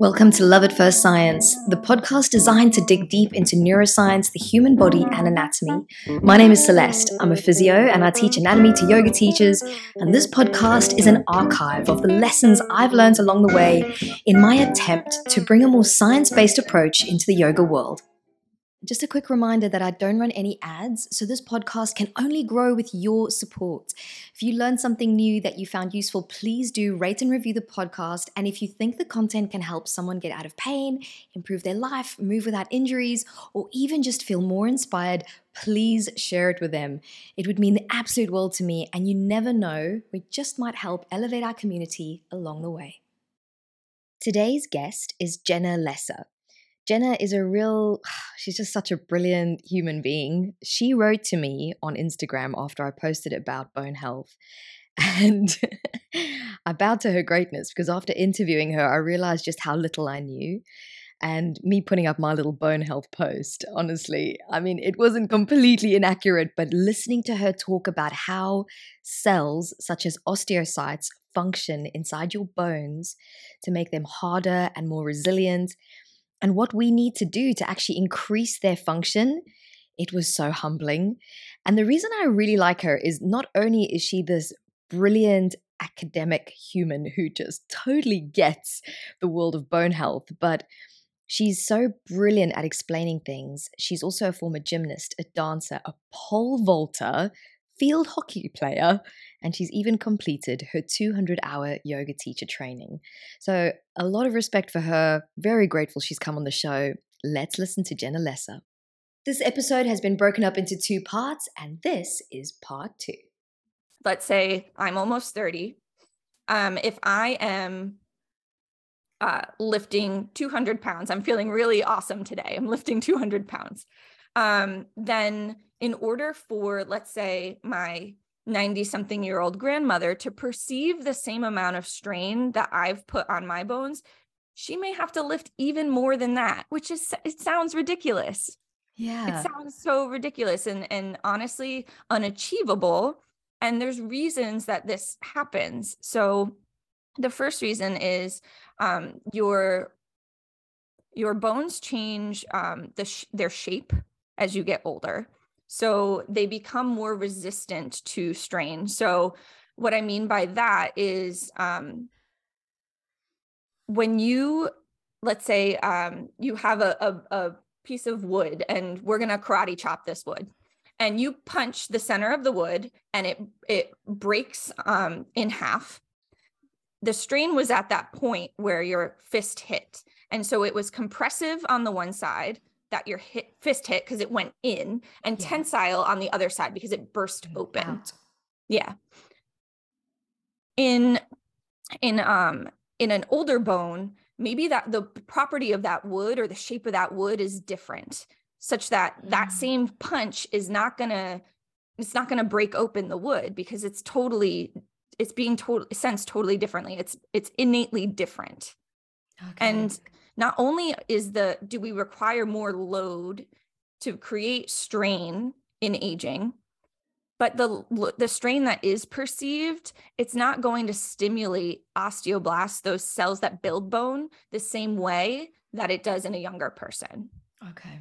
Welcome to Love at First Science, the podcast designed to dig deep into neuroscience, the human body, and anatomy. My name is Celeste. I'm a physio and I teach anatomy to yoga teachers. And this podcast is an archive of the lessons I've learned along the way in my attempt to bring a more science based approach into the yoga world. Just a quick reminder that I don't run any ads, so this podcast can only grow with your support. If you learned something new that you found useful, please do rate and review the podcast. And if you think the content can help someone get out of pain, improve their life, move without injuries, or even just feel more inspired, please share it with them. It would mean the absolute world to me, and you never know, we just might help elevate our community along the way. Today's guest is Jenna Leser. Jenna is a real, she's just such a brilliant human being. She wrote to me on Instagram after I posted about bone health. And I bowed to her greatness because after interviewing her, I realized just how little I knew. And me putting up my little bone health post, honestly, I mean, it wasn't completely inaccurate, but listening to her talk about how cells such as osteocytes function inside your bones to make them harder and more resilient and what we need to do to actually increase their function. It was so humbling. And the reason I really like her is not only is she this brilliant academic human who just totally gets the world of bone health, but she's so brilliant at explaining things. She's also a former gymnast, a dancer, a pole vaulter, field hockey player, and she's even completed her 200 hour yoga teacher training. So, a lot of respect for her. Very grateful she's come on the show. Let's listen to Jenna Leser. This episode has been broken up into two parts, and this is part two. Let's say I'm almost 30. Um, if I am uh, lifting 200 pounds, I'm feeling really awesome today. I'm lifting 200 pounds. Um, then, in order for, let's say, my 90 something year old grandmother to perceive the same amount of strain that I've put on my bones, she may have to lift even more than that, which is, it sounds ridiculous. Yeah. It sounds so ridiculous and, and honestly unachievable. And there's reasons that this happens. So, the first reason is um, your your bones change um, the sh- their shape as you get older. So they become more resistant to strain. So, what I mean by that is um, when you, let's say, um, you have a, a, a piece of wood and we're going to karate chop this wood and you punch the center of the wood and it it breaks um, in half the strain was at that point where your fist hit and so it was compressive on the one side that your hit, fist hit because it went in, and yeah. tensile on the other side because it burst open. Out. Yeah. In in um in an older bone, maybe that the property of that wood or the shape of that wood is different, such that that mm. same punch is not gonna it's not gonna break open the wood because it's totally it's being totally sensed totally differently. It's it's innately different. Okay. And not only is the do we require more load to create strain in aging but the the strain that is perceived it's not going to stimulate osteoblasts those cells that build bone the same way that it does in a younger person. Okay.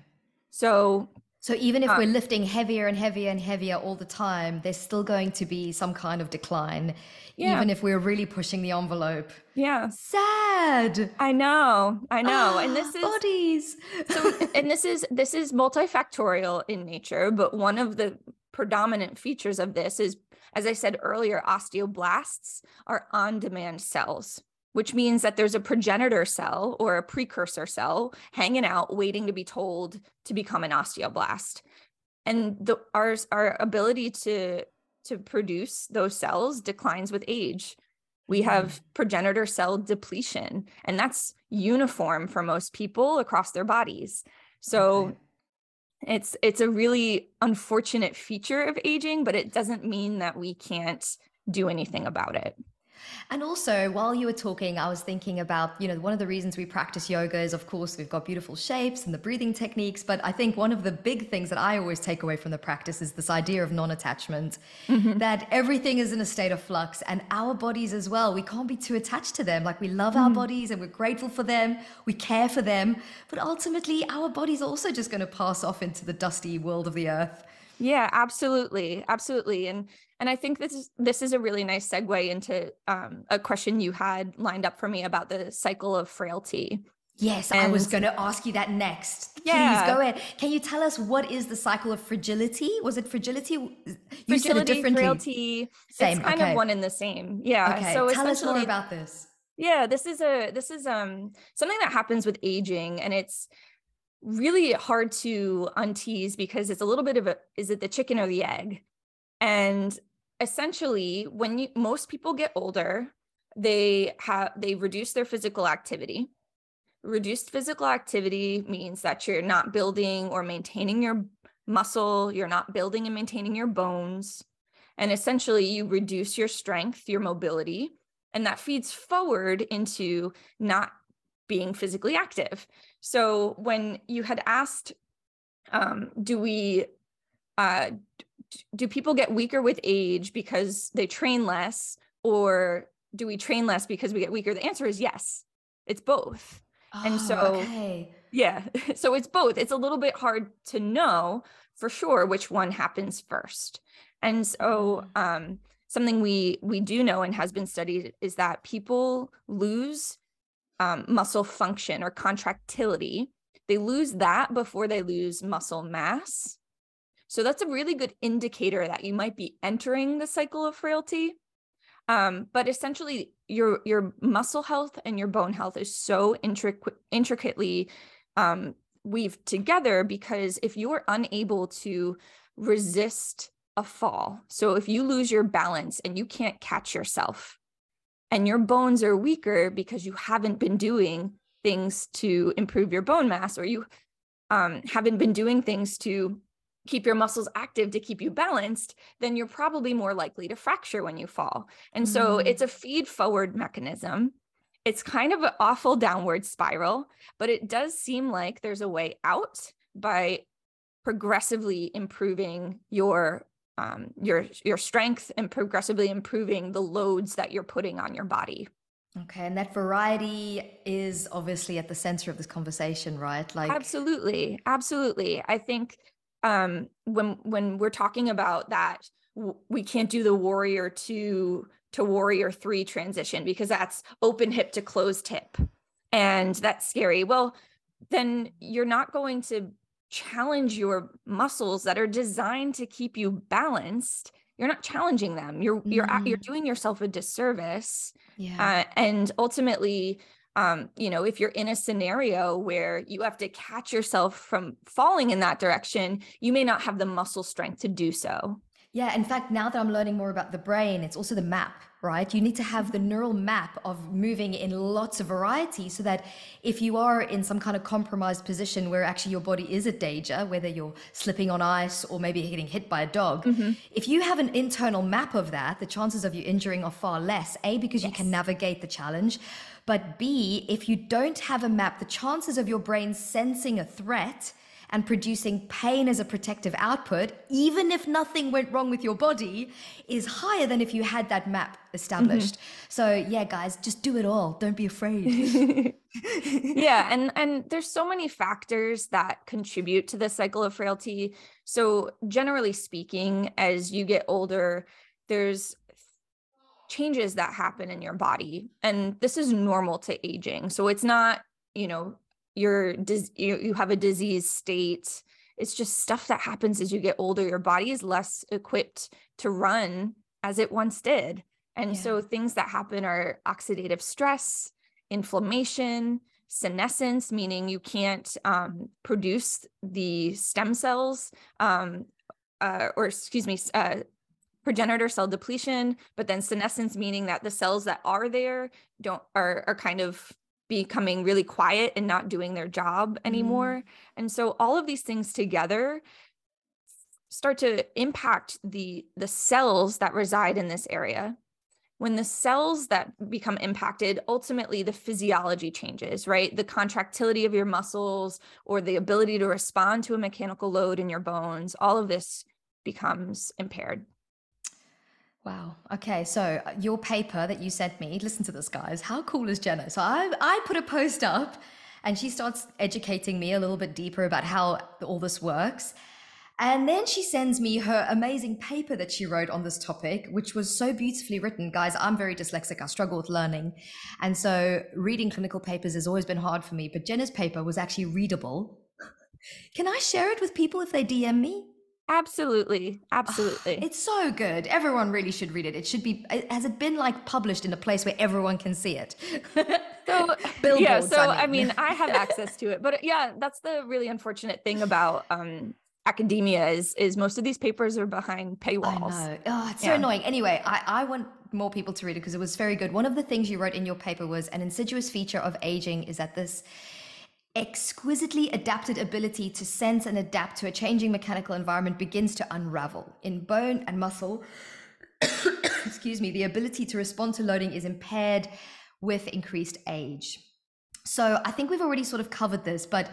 So so even if uh, we're lifting heavier and heavier and heavier all the time, there's still going to be some kind of decline, yeah. even if we're really pushing the envelope. Yeah. Sad. I know. I know. and this is bodies. so and this is this is multifactorial in nature, but one of the predominant features of this is as I said earlier, osteoblasts are on-demand cells which means that there's a progenitor cell or a precursor cell hanging out waiting to be told to become an osteoblast and the our, our ability to to produce those cells declines with age we mm-hmm. have progenitor cell depletion and that's uniform for most people across their bodies so okay. it's it's a really unfortunate feature of aging but it doesn't mean that we can't do anything about it And also, while you were talking, I was thinking about, you know, one of the reasons we practice yoga is, of course, we've got beautiful shapes and the breathing techniques. But I think one of the big things that I always take away from the practice is this idea of non attachment, mm-hmm. that everything is in a state of flux and our bodies as well. We can't be too attached to them. Like we love mm. our bodies and we're grateful for them, we care for them. But ultimately, our body's also just going to pass off into the dusty world of the earth. Yeah, absolutely. Absolutely. And and I think this is this is a really nice segue into um, a question you had lined up for me about the cycle of frailty. Yes, and I was going to ask you that next. Yeah. Please go ahead. Can you tell us what is the cycle of fragility? Was it fragility? You fragility, frailty. Same. It's kind okay. of one and the same. Yeah. Okay. So tell us more about this. Yeah, this is a this is um something that happens with aging, and it's really hard to untease because it's a little bit of a is it the chicken or the egg? And essentially, when you most people get older, they have they reduce their physical activity. Reduced physical activity means that you're not building or maintaining your muscle, you're not building and maintaining your bones. And essentially, you reduce your strength, your mobility, and that feeds forward into not being physically active. So when you had asked, um, do we, uh, do people get weaker with age because they train less, or do we train less because we get weaker? The answer is yes, it's both. Oh, and so, okay. yeah, so it's both. It's a little bit hard to know for sure which one happens first. And so, mm. um, something we we do know and has been studied is that people lose um, muscle function or contractility. They lose that before they lose muscle mass. So that's a really good indicator that you might be entering the cycle of frailty. Um, but essentially, your your muscle health and your bone health is so intric- intricately um, weaved together because if you are unable to resist a fall, so if you lose your balance and you can't catch yourself, and your bones are weaker because you haven't been doing things to improve your bone mass or you um, haven't been doing things to keep your muscles active to keep you balanced, then you're probably more likely to fracture when you fall. And mm-hmm. so it's a feed forward mechanism. It's kind of an awful downward spiral, but it does seem like there's a way out by progressively improving your um, your your strength and progressively improving the loads that you're putting on your body. Okay, and that variety is obviously at the center of this conversation, right? Like absolutely, absolutely. I think um, when when we're talking about that, we can't do the warrior two to warrior three transition because that's open hip to closed hip, and that's scary. Well, then you're not going to challenge your muscles that are designed to keep you balanced you're not challenging them you're mm. you're you're doing yourself a disservice yeah. Uh, and ultimately um, you know if you're in a scenario where you have to catch yourself from falling in that direction you may not have the muscle strength to do so. Yeah, in fact, now that I'm learning more about the brain, it's also the map, right? You need to have the neural map of moving in lots of variety so that if you are in some kind of compromised position where actually your body is a danger, whether you're slipping on ice or maybe getting hit by a dog, mm-hmm. if you have an internal map of that, the chances of you injuring are far less. A, because yes. you can navigate the challenge. But B, if you don't have a map, the chances of your brain sensing a threat and producing pain as a protective output, even if nothing went wrong with your body, is higher than if you had that map established. Mm-hmm. So yeah, guys, just do it all. Don't be afraid. yeah, and and there's so many factors that contribute to the cycle of frailty. So generally speaking, as you get older, there's changes that happen in your body and this is normal to aging so it's not you know you're you, you have a disease state. It's just stuff that happens as you get older. Your body is less equipped to run as it once did. And yeah. so things that happen are oxidative stress inflammation senescence meaning you can't um, produce the stem cells um, uh, or excuse me uh, progenitor cell depletion but then senescence meaning that the cells that are there don't are, are kind of becoming really quiet and not doing their job anymore. Mm. And so all of these things together start to impact the the cells that reside in this area. when the cells that become impacted, ultimately the physiology changes, right? The contractility of your muscles or the ability to respond to a mechanical load in your bones, all of this becomes impaired. Wow. Okay. So uh, your paper that you sent me, listen to this, guys. How cool is Jenna? So I, I put a post up and she starts educating me a little bit deeper about how all this works. And then she sends me her amazing paper that she wrote on this topic, which was so beautifully written. Guys, I'm very dyslexic. I struggle with learning. And so reading clinical papers has always been hard for me. But Jenna's paper was actually readable. Can I share it with people if they DM me? Absolutely. Absolutely. it's so good. Everyone really should read it. It should be, has it been like published in a place where everyone can see it? so, yeah. So, I mean. I mean, I have access to it. But yeah, that's the really unfortunate thing about um, academia is is most of these papers are behind paywalls. I know. Oh, it's so annoying. Anyway, I, I want more people to read it because it was very good. One of the things you wrote in your paper was an insidious feature of aging is that this exquisitely adapted ability to sense and adapt to a changing mechanical environment begins to unravel. In bone and muscle, excuse me, the ability to respond to loading is impaired with increased age. So I think we've already sort of covered this, but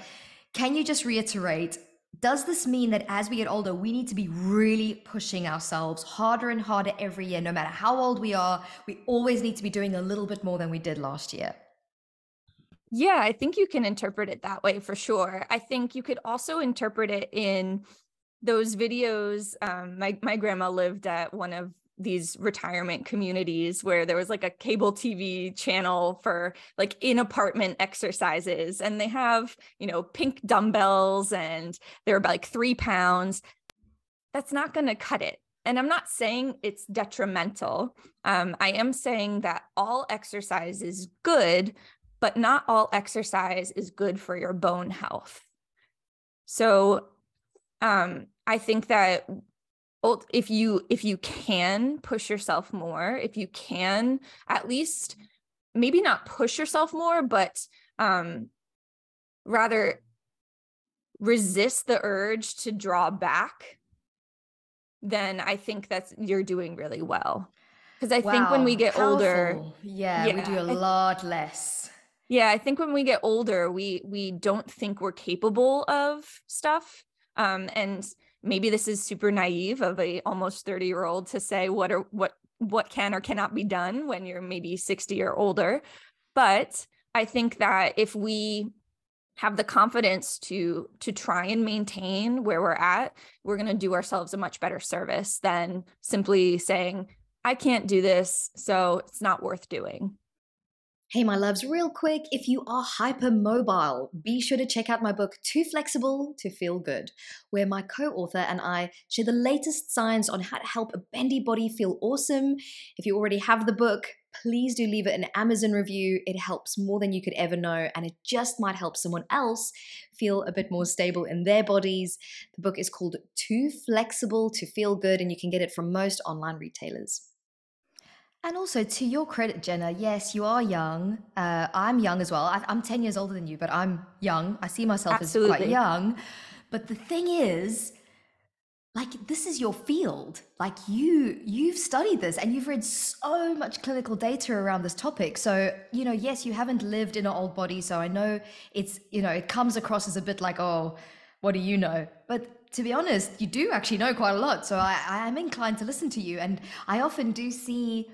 can you just reiterate does this mean that as we get older, we need to be really pushing ourselves harder and harder every year, no matter how old we are? We always need to be doing a little bit more than we did last year. Yeah, I think you can interpret it that way for sure. I think you could also interpret it in those videos. Um, my my grandma lived at one of these retirement communities where there was like a cable TV channel for like in apartment exercises. And they have, you know, pink dumbbells and they're about like three pounds. That's not going to cut it. And I'm not saying it's detrimental. Um, I am saying that all exercise is good, but not all exercise is good for your bone health. So um, I think that if you if you can push yourself more if you can at least maybe not push yourself more but um rather resist the urge to draw back then i think that's you're doing really well because i wow, think when we get powerful. older yeah, yeah, we do a lot less yeah i think when we get older we we don't think we're capable of stuff um and maybe this is super naive of a almost 30 year old to say what are what what can or cannot be done when you're maybe 60 or older but i think that if we have the confidence to to try and maintain where we're at we're going to do ourselves a much better service than simply saying i can't do this so it's not worth doing Hey, my loves, real quick, if you are hypermobile, be sure to check out my book, Too Flexible to Feel Good, where my co author and I share the latest science on how to help a bendy body feel awesome. If you already have the book, please do leave it an Amazon review. It helps more than you could ever know, and it just might help someone else feel a bit more stable in their bodies. The book is called Too Flexible to Feel Good, and you can get it from most online retailers. And also, to your credit, Jenna, yes, you are young. Uh, I'm young as well. I, am 10 years older than you, but I'm young. I see myself Absolutely. as quite young. But the thing is, like this is your field like you you've studied this and you've read so much clinical data around this topic so you know yes you haven't lived in an old body so i know it's you know it comes across as a bit like oh what do you know but to be honest you do actually know quite a lot so i i am inclined to listen to you and i often do see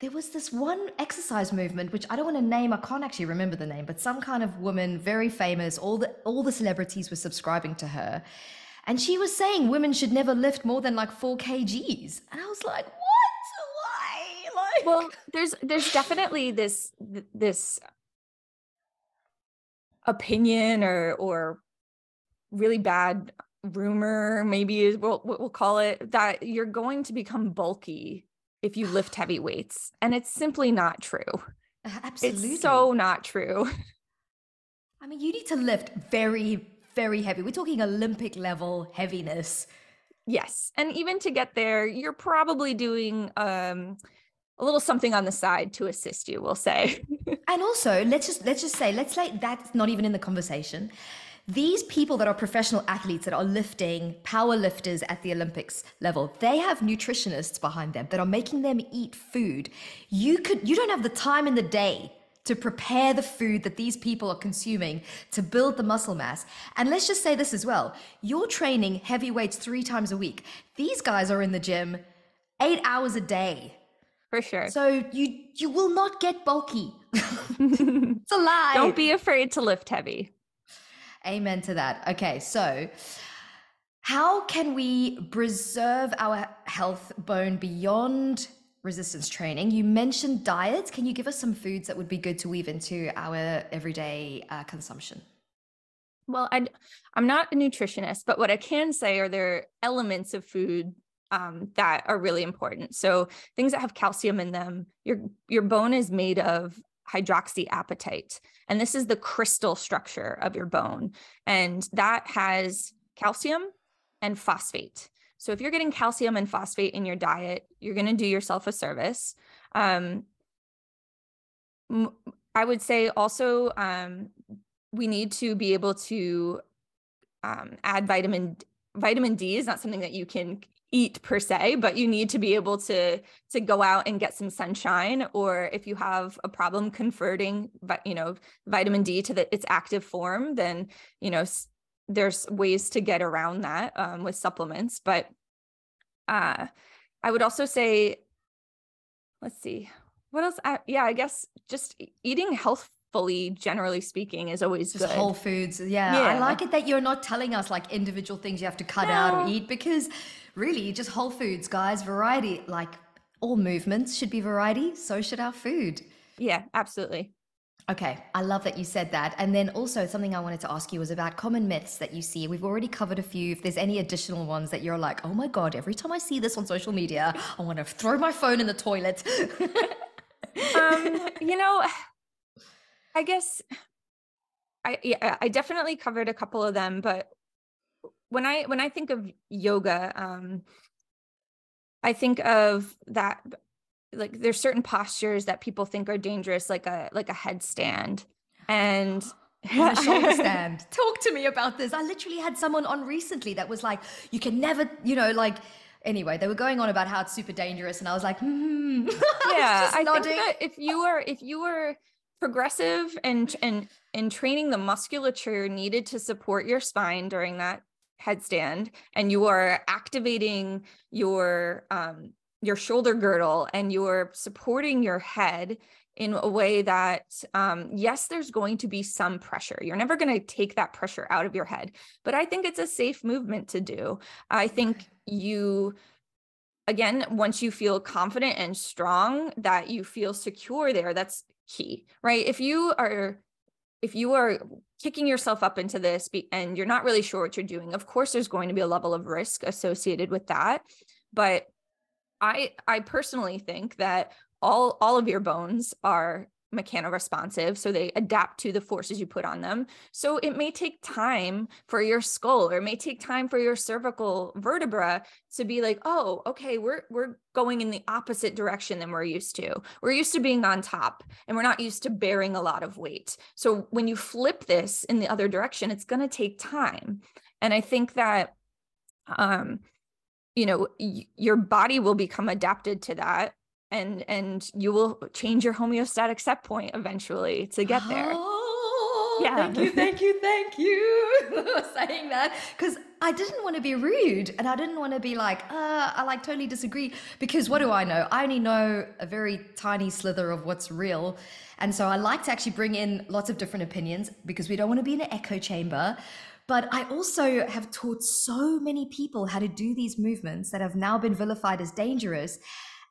there was this one exercise movement which I don't want to name. I can't actually remember the name, but some kind of woman, very famous. All the all the celebrities were subscribing to her, and she was saying women should never lift more than like four kgs. And I was like, what? Why? Like, well, there's there's definitely this this opinion or or really bad rumor maybe is what we'll call it that you're going to become bulky if you lift heavy weights. And it's simply not true. Absolutely. It's so not true. I mean, you need to lift very, very heavy. We're talking Olympic level heaviness. Yes. And even to get there, you're probably doing um, a little something on the side to assist you, we'll say. and also, let's just let's just say, let's like that's not even in the conversation. These people that are professional athletes that are lifting, power lifters at the Olympics level, they have nutritionists behind them that are making them eat food. You could you don't have the time in the day to prepare the food that these people are consuming to build the muscle mass. And let's just say this as well. You're training heavy weights 3 times a week. These guys are in the gym 8 hours a day. For sure. So you you will not get bulky. it's a lie. Don't be afraid to lift heavy. Amen to that. Okay, so how can we preserve our health bone beyond resistance training? You mentioned diets. Can you give us some foods that would be good to weave into our everyday uh, consumption? Well, I, I'm not a nutritionist, but what I can say are there elements of food um, that are really important. So things that have calcium in them. Your your bone is made of hydroxyapatite. And this is the crystal structure of your bone. And that has calcium and phosphate. So if you're getting calcium and phosphate in your diet, you're going to do yourself a service. Um, I would say also um, we need to be able to um, add vitamin vitamin D is not something that you can eat per se but you need to be able to to go out and get some sunshine or if you have a problem converting you know vitamin d to the, its active form then you know there's ways to get around that um, with supplements. But uh i would also say let's see what else I, yeah i guess just eating healthfully generally speaking is always just good. whole foods yeah. yeah. i like it that you're not telling us like individual things you have to cut no. out or eat because really just whole foods, guys. Variety, like all movements should be variety. So should our food. Yeah, absolutely. Okay, I love that you said that. And then also something I wanted to ask you was about common myths that you see. We've already covered a few. If there's any additional ones that you're like, oh my God, every time I see this on social media, I want to throw my phone in the toilet. um, you know, I guess I yeah, I definitely covered a couple of them, but when I when I think of yoga, um, I think of that like there's certain postures that people think are dangerous, like a like a headstand, and a shoulder stand. Talk to me about this. I literally had someone on recently that was like, you can never, you know, like. Anyway, they were going on about how it's super dangerous, and I was like, hmm. yeah, I, I think that if you are if you are progressive and and and training the musculature needed to support your spine during that headstand. And you are activating your um, your shoulder girdle and you're supporting your head in a way that um, yes there's going to be some pressure. You're never going to take that pressure out of your head but i think it's a safe movement to do. I think you again once you feel confident and strong that you feel secure there that's key right? If you are if you are kicking yourself up into this and you're not really sure what you're doing of course there's going to be a level of risk associated with that. But i i personally think that all all of your bones are mechanoresponsive so they adapt to the forces you put on them. So it may take time for your skull or it may take time for your cervical vertebra to be like oh okay we're we're going in the opposite direction than we're used to. We're used to being on top and we're not used to bearing a lot of weight. So when you flip this in the other direction it's going to take time. And i think that um you know y- your body will become adapted to that and and you will change your homeostatic set point eventually to get there. Oh, yeah. Thank you, thank you, thank you for saying that because I didn't want to be rude and I didn't want to be like, uh, I like totally disagree because what do I know? I only know a very tiny slither of what's real. And so I like to actually bring in lots of different opinions because we don't want to be in an echo chamber. But I also have taught so many people how to do these movements that have now been vilified as dangerous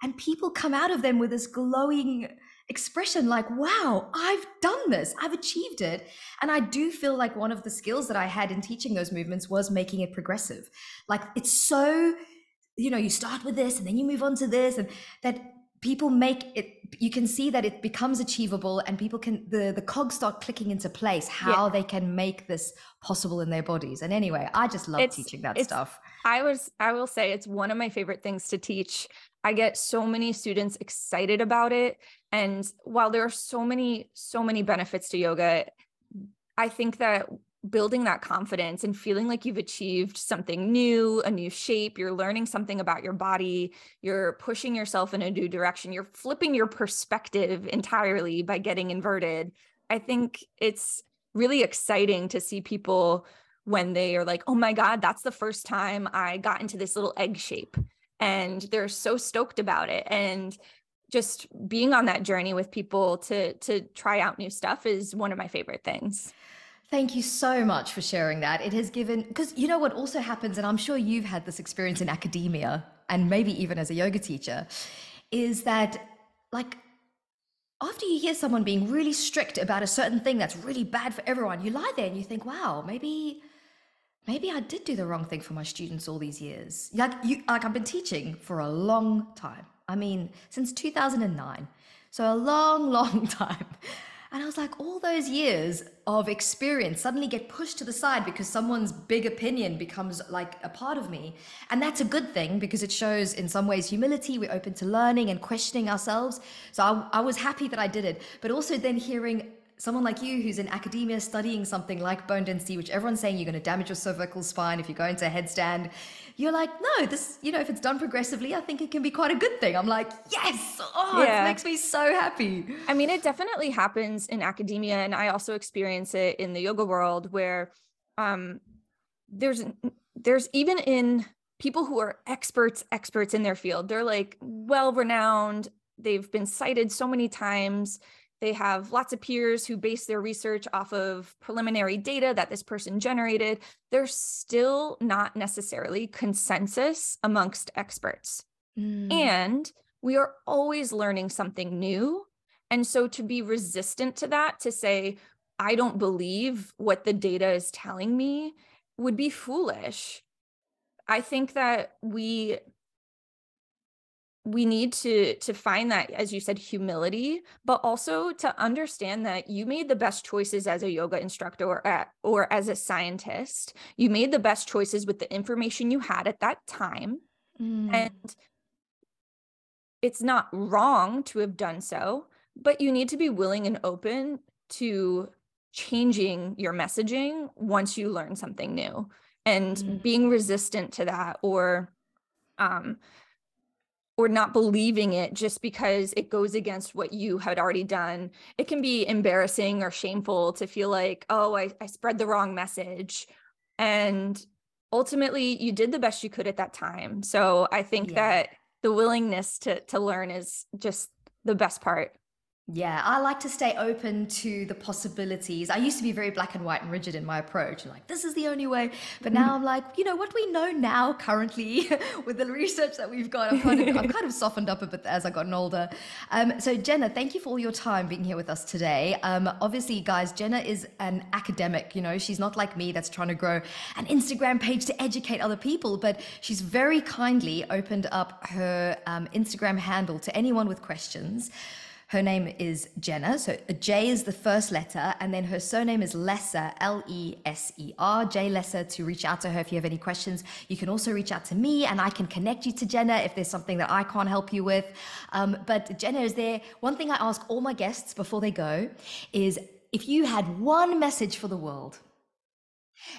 and people come out of them with this glowing expression like wow i've done this. I've achieved it. And i do feel like one of the skills that i had in teaching those movements was making it progressive. Like it's so you know you start with this and then you move on to this and that people make it you can see that it becomes achievable and people can the the cogs start clicking into place how yeah. they can make this possible in their bodies. And anyway i just love it's, teaching that stuff i was i will say it's one of my favorite things to teach I get so many students excited about it. And while there are so many, so many benefits to yoga, I think that building that confidence and feeling like you've achieved something new, a new shape, you're learning something about your body, you're pushing yourself in a new direction, you're flipping your perspective entirely by getting inverted. I think it's really exciting to see people when they are like, oh my God, that's the first time I got into this little egg shape. And they're so stoked about it. And just being on that journey with people to to try out new stuff is one of my favorite things. Thank you so much for sharing that. It has given, because you know what also happens, and I'm sure you've had this experience in academia and maybe even as a yoga teacher, is that like after you hear someone being really strict about a certain thing that's really bad for everyone, you lie there and you think, wow, maybe maybe I did do the wrong thing for my students all these years. Like you like I've been teaching for a long time. I mean, since 2009. So a long, long time. And I was like, all those years of experience suddenly get pushed to the side because someone's big opinion becomes like a part of me. And that's a good thing because it shows, in some ways, humility. We're open to learning and questioning ourselves. So I, I was happy that I did it. But also then hearing someone like you who's in academia studying something like bone density, which everyone's saying you're going to damage your cervical spine if you go into a headstand, you're like, no, this, you know, if it's done progressively, I think it can be quite a good thing. I'm like, yes, oh, yeah. it makes me so happy. I mean, it definitely happens in academia, and I also experience it in the yoga world where um, there's there's even in people who are experts experts in their field they're like well renowned they've been cited so many times they have lots of peers who base their research off of preliminary data that this person generated. There's still not necessarily consensus amongst experts. Mm. And we are always learning something new. And so to be resistant to that, to say, I don't believe what the data is telling me, would be foolish. I think that we we need to to find that as you said humility but also to understand that you made the best choices as a yoga instructor or, at, or as a scientist you made the best choices with the information you had at that time mm. and it's not wrong to have done so but you need to be willing and open to changing your messaging once you learn something new and mm. being resistant to that or um or not believing it just because it goes against what you had already done. It can be embarrassing or shameful to feel like, oh, I, I spread the wrong message. And ultimately, you did the best you could at that time. So I think yeah. that the willingness to to learn is just the best part. Yeah, I like to stay open to the possibilities. I used to be very black and white and rigid in my approach, like this is the only way. But now I'm like, you know, what we know now currently with the research that we've got, I've kind of, I've kind of softened up a bit as I've gotten older. Um, so Jenna, thank you for all your time being here with us today. Um, obviously, guys, Jenna is an academic. You know, she's not like me that's trying to grow an Instagram page to educate other people, but she's very kindly opened up her um, Instagram handle to anyone with questions. Her name is Jenna. So J is the first letter, and then her surname is Leser, L E S E R, J Leser, to reach out to her if you have any questions. You can also reach out to me, and I can connect you to Jenna if there's something that I can't help you with. Um, but Jenna, is there one thing I ask all my guests before they go is if you had one message for the world,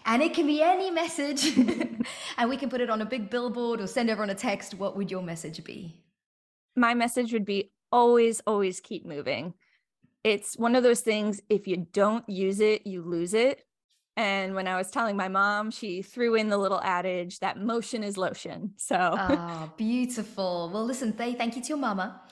and it can be any message, and we can put it on a big billboard or send everyone a text, what would your message be? My message would be always, always keep moving. It's one of those things, if you don't use it, you lose it. And when I was telling my mom, she threw in the little adage that motion is lotion. So, oh, beautiful. Well, listen, thank you to your mama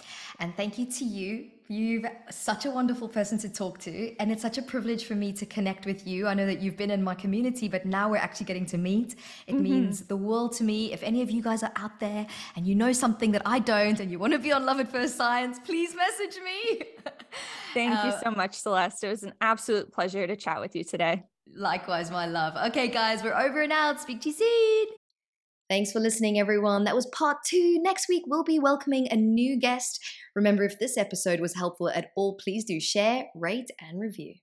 and thank you to you You've such a wonderful person to talk to, and it's such a privilege for me to connect with you. I know that you've been in my community, but now we're actually getting to meet. It mm-hmm. means the world to me. If any of you guys are out there and you know something that I don't and you want to be on Love at First Science, please message me. Thank uh, you so much, Celeste. It was an absolute pleasure to chat with you today. Likewise, my love. Okay, guys, we're over and out. Speak to you soon. Thanks for listening, everyone. That was part two. Next week, we'll be welcoming a new guest. Remember, if this episode was helpful at all, please do share, rate, and review.